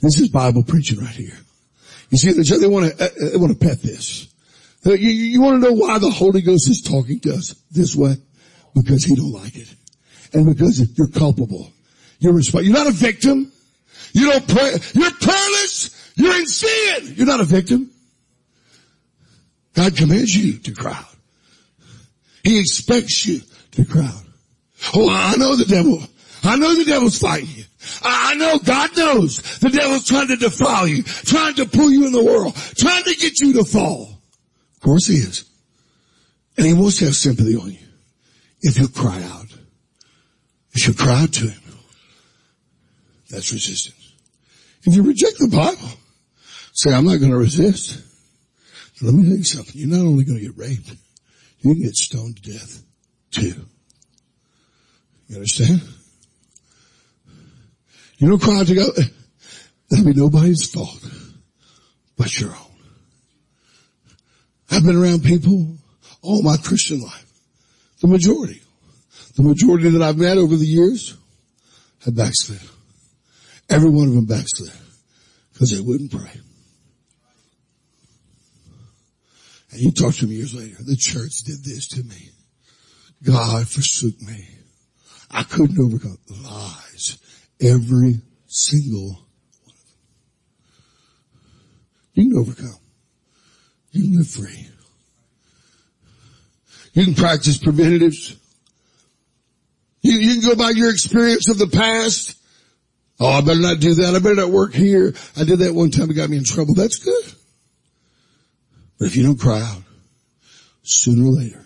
This is Bible preaching right here. You see, they want to, uh, they want to pet this. You, you want to know why the Holy Ghost is talking to us this way? Because He don't like it. And because you're culpable. You're. You're not a victim. You don't pray. You're prayerless. You're in sin. You're not a victim. God commands you to cry. He expects you to cry. Oh, I know the devil. I know the devil's fighting you. I know God knows the devil's trying to defile you, trying to pull you in the world, trying to get you to fall. Of course he is. And he wants to have sympathy on you. If you cry out. If you cry out to him. That's resistance. If you reject the Bible, say, I'm not going to resist. Let me tell you something. You're not only going to get raped, you can get stoned to death too. You understand? You don't cry out to God. That'll be nobody's fault but your own. I've been around people all my Christian life. The majority. The majority that I've met over the years have backslid. Every one of them backslid because they wouldn't pray. And you talk to me years later, the church did this to me. God forsook me. I couldn't overcome lies. Every single one of them. You can overcome. You can live free. You can practice preventatives. You, you can go by your experience of the past. Oh, I better not do that. I better not work here. I did that one time. It got me in trouble. That's good. But if you don't cry out, sooner or later,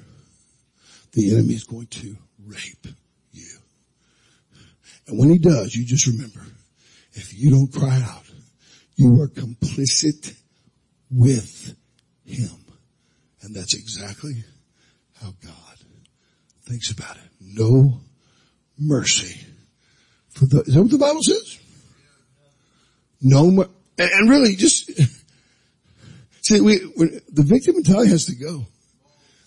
the enemy is going to rape you. And when he does, you just remember, if you don't cry out, you are complicit with him. And that's exactly how God thinks about it. No mercy for the, is that what the Bible says? No, and really just, see, we, the victim mentality has to go.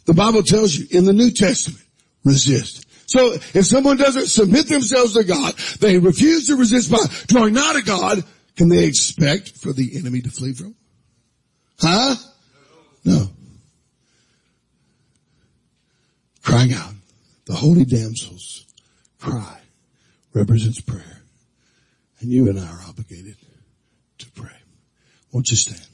The Bible tells you in the New Testament, resist. So if someone doesn't submit themselves to God, they refuse to resist by drawing nigh to God, can they expect for the enemy to flee from? Huh? No. Crying out. The holy damsel's cry represents prayer. And you and I are obligated to pray. Won't you stand?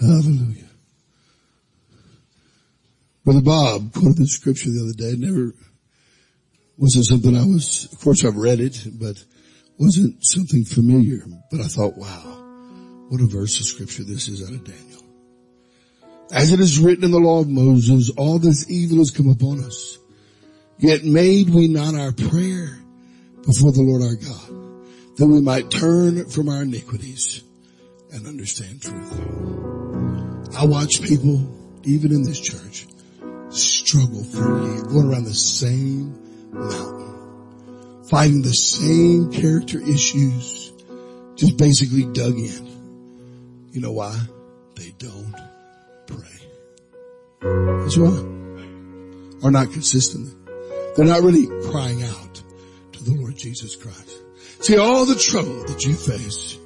Hallelujah. Brother Bob quoted the scripture the other day. Never wasn't something I was, of course I've read it, but wasn't something familiar, but I thought, wow, what a verse of scripture this is out of Daniel. As it is written in the law of Moses, all this evil has come upon us. Yet made we not our prayer before the Lord our God, that we might turn from our iniquities and understand truth. I watch people, even in this church, struggle for years, going around the same mountain, fighting the same character issues, just basically dug in. You know why? They don't pray. That's why. Or not consistently. They're not really crying out to the Lord Jesus Christ. See, all the trouble that you face,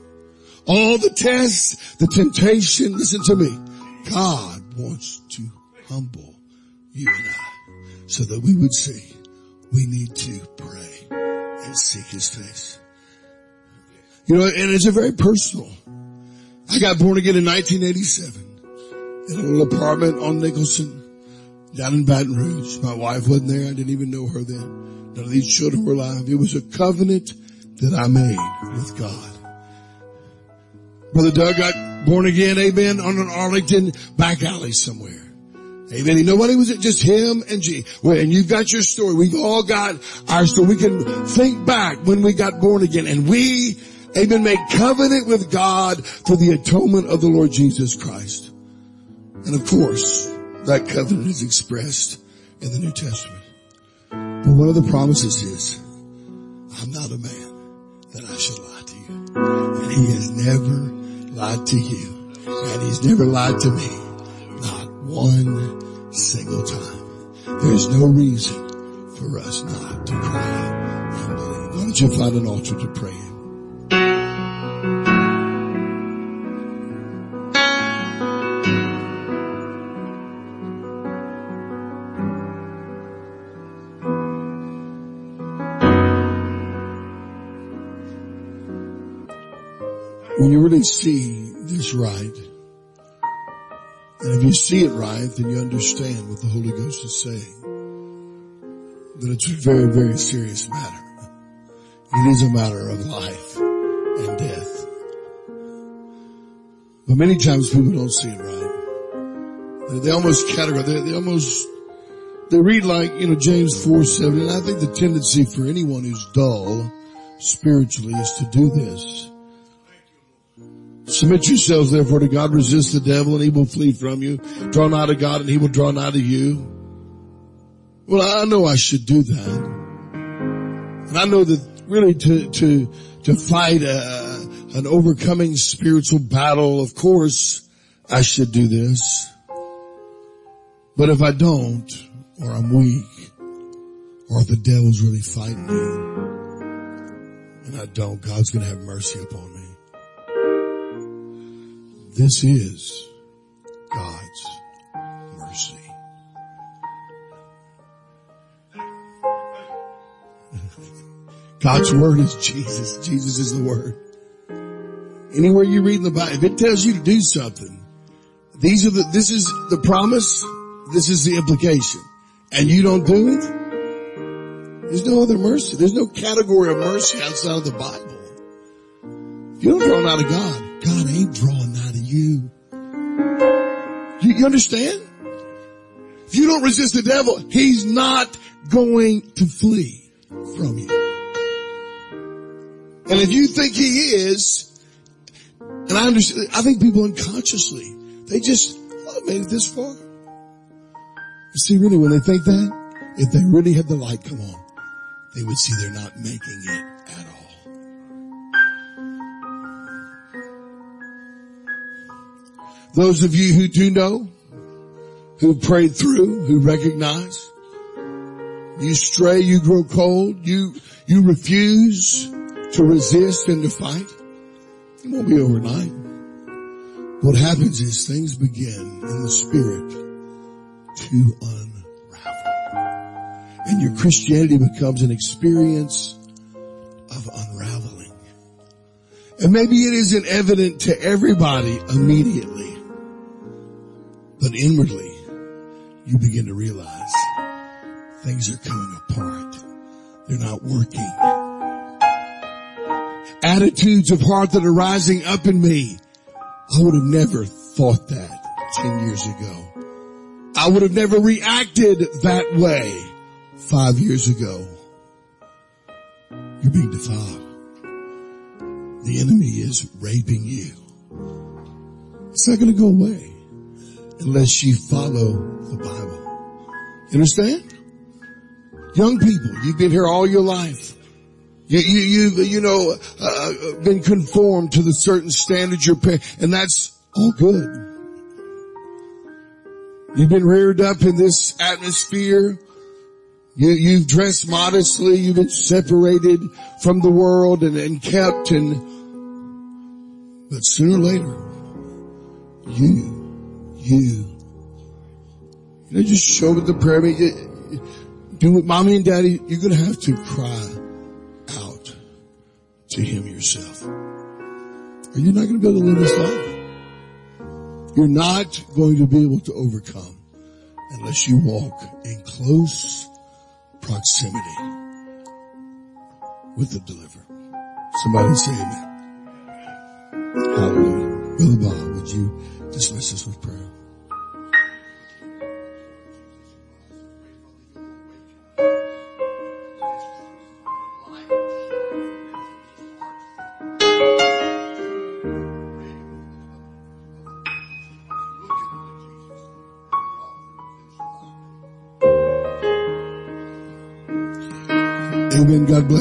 all the tests, the temptation, listen to me. God wants to humble you and I so that we would see we need to pray and seek his face. You know, and it's a very personal. I got born again in 1987 in a little apartment on Nicholson down in Baton Rouge. My wife wasn't there. I didn't even know her then. None of these children were alive. It was a covenant that I made with God. Brother Doug got born again, amen, on an Arlington back alley somewhere. Amen. Nobody was it just him and G. Well, and you've got your story. We've all got our story. We can think back when we got born again and we, amen, made covenant with God for the atonement of the Lord Jesus Christ. And of course, that covenant is expressed in the New Testament. But one of the promises is, I'm not a man that I should lie to you. And he has never lied to you. And he's never lied to me. Not one single time. There's no reason for us not to pray and believe. Why don't you find an altar to pray see this right, and if you see it right, then you understand what the Holy Ghost is saying. That it's a very, very serious matter. It is a matter of life and death. But many times people don't see it right. They, they almost categorize, they, they almost, they read like, you know, James 4, 7, and I think the tendency for anyone who's dull spiritually is to do this. Submit yourselves therefore to God, resist the devil and he will flee from you. Draw nigh to God and he will draw nigh to you. Well, I know I should do that. And I know that really to, to, to fight a, an overcoming spiritual battle, of course, I should do this. But if I don't, or I'm weak, or the devil's really fighting me, and I don't, God's gonna have mercy upon me. This is God's mercy. God's word is Jesus. Jesus is the word. Anywhere you read in the Bible, if it tells you to do something, these are the, this is the promise, this is the implication, and you don't do it, there's no other mercy. There's no category of mercy outside of the Bible. If you don't draw out of God, God ain't drawing you. You, you understand? If you don't resist the devil, he's not going to flee from you. And if you think he is, and I understand, I think people unconsciously, they just, oh, I made it this far. See, really, when they think that, if they really had the light come on, they would see they're not making it Those of you who do know, who prayed through, who recognize, you stray, you grow cold, you, you refuse to resist and to fight. It won't be overnight. What happens is things begin in the spirit to unravel. And your Christianity becomes an experience of unraveling. And maybe it isn't evident to everybody immediately, but inwardly you begin to realize things are coming apart. They're not working. Attitudes of heart that are rising up in me. I would have never thought that 10 years ago. I would have never reacted that way five years ago. You're being defiled. The enemy is raping you. It's not going to go away unless you follow the Bible. You understand? Young people, you've been here all your life. You, you, you, you know, uh, been conformed to the certain standards your parents, and that's all good. You've been reared up in this atmosphere. You, you've dressed modestly. You've been separated from the world and, and kept and, but sooner or later, you, you, you know, just show with the prayer. do what mommy and daddy, you're going to have to cry out to him yourself. Are you not going to be able to live this life? You're not going to be able to overcome unless you walk in close proximity with the deliverer. Somebody say amen. Hallelujah. Brother Bob, would you dismiss us with prayer?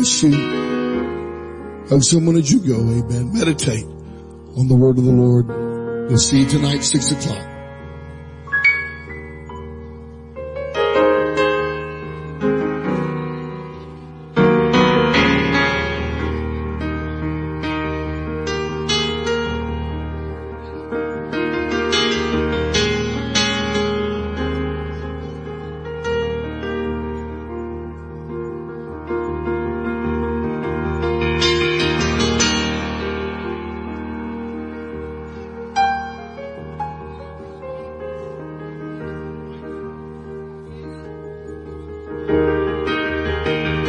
You. Hug someone as you go. Amen. Meditate on the word of the Lord. We'll see you tonight, six o'clock.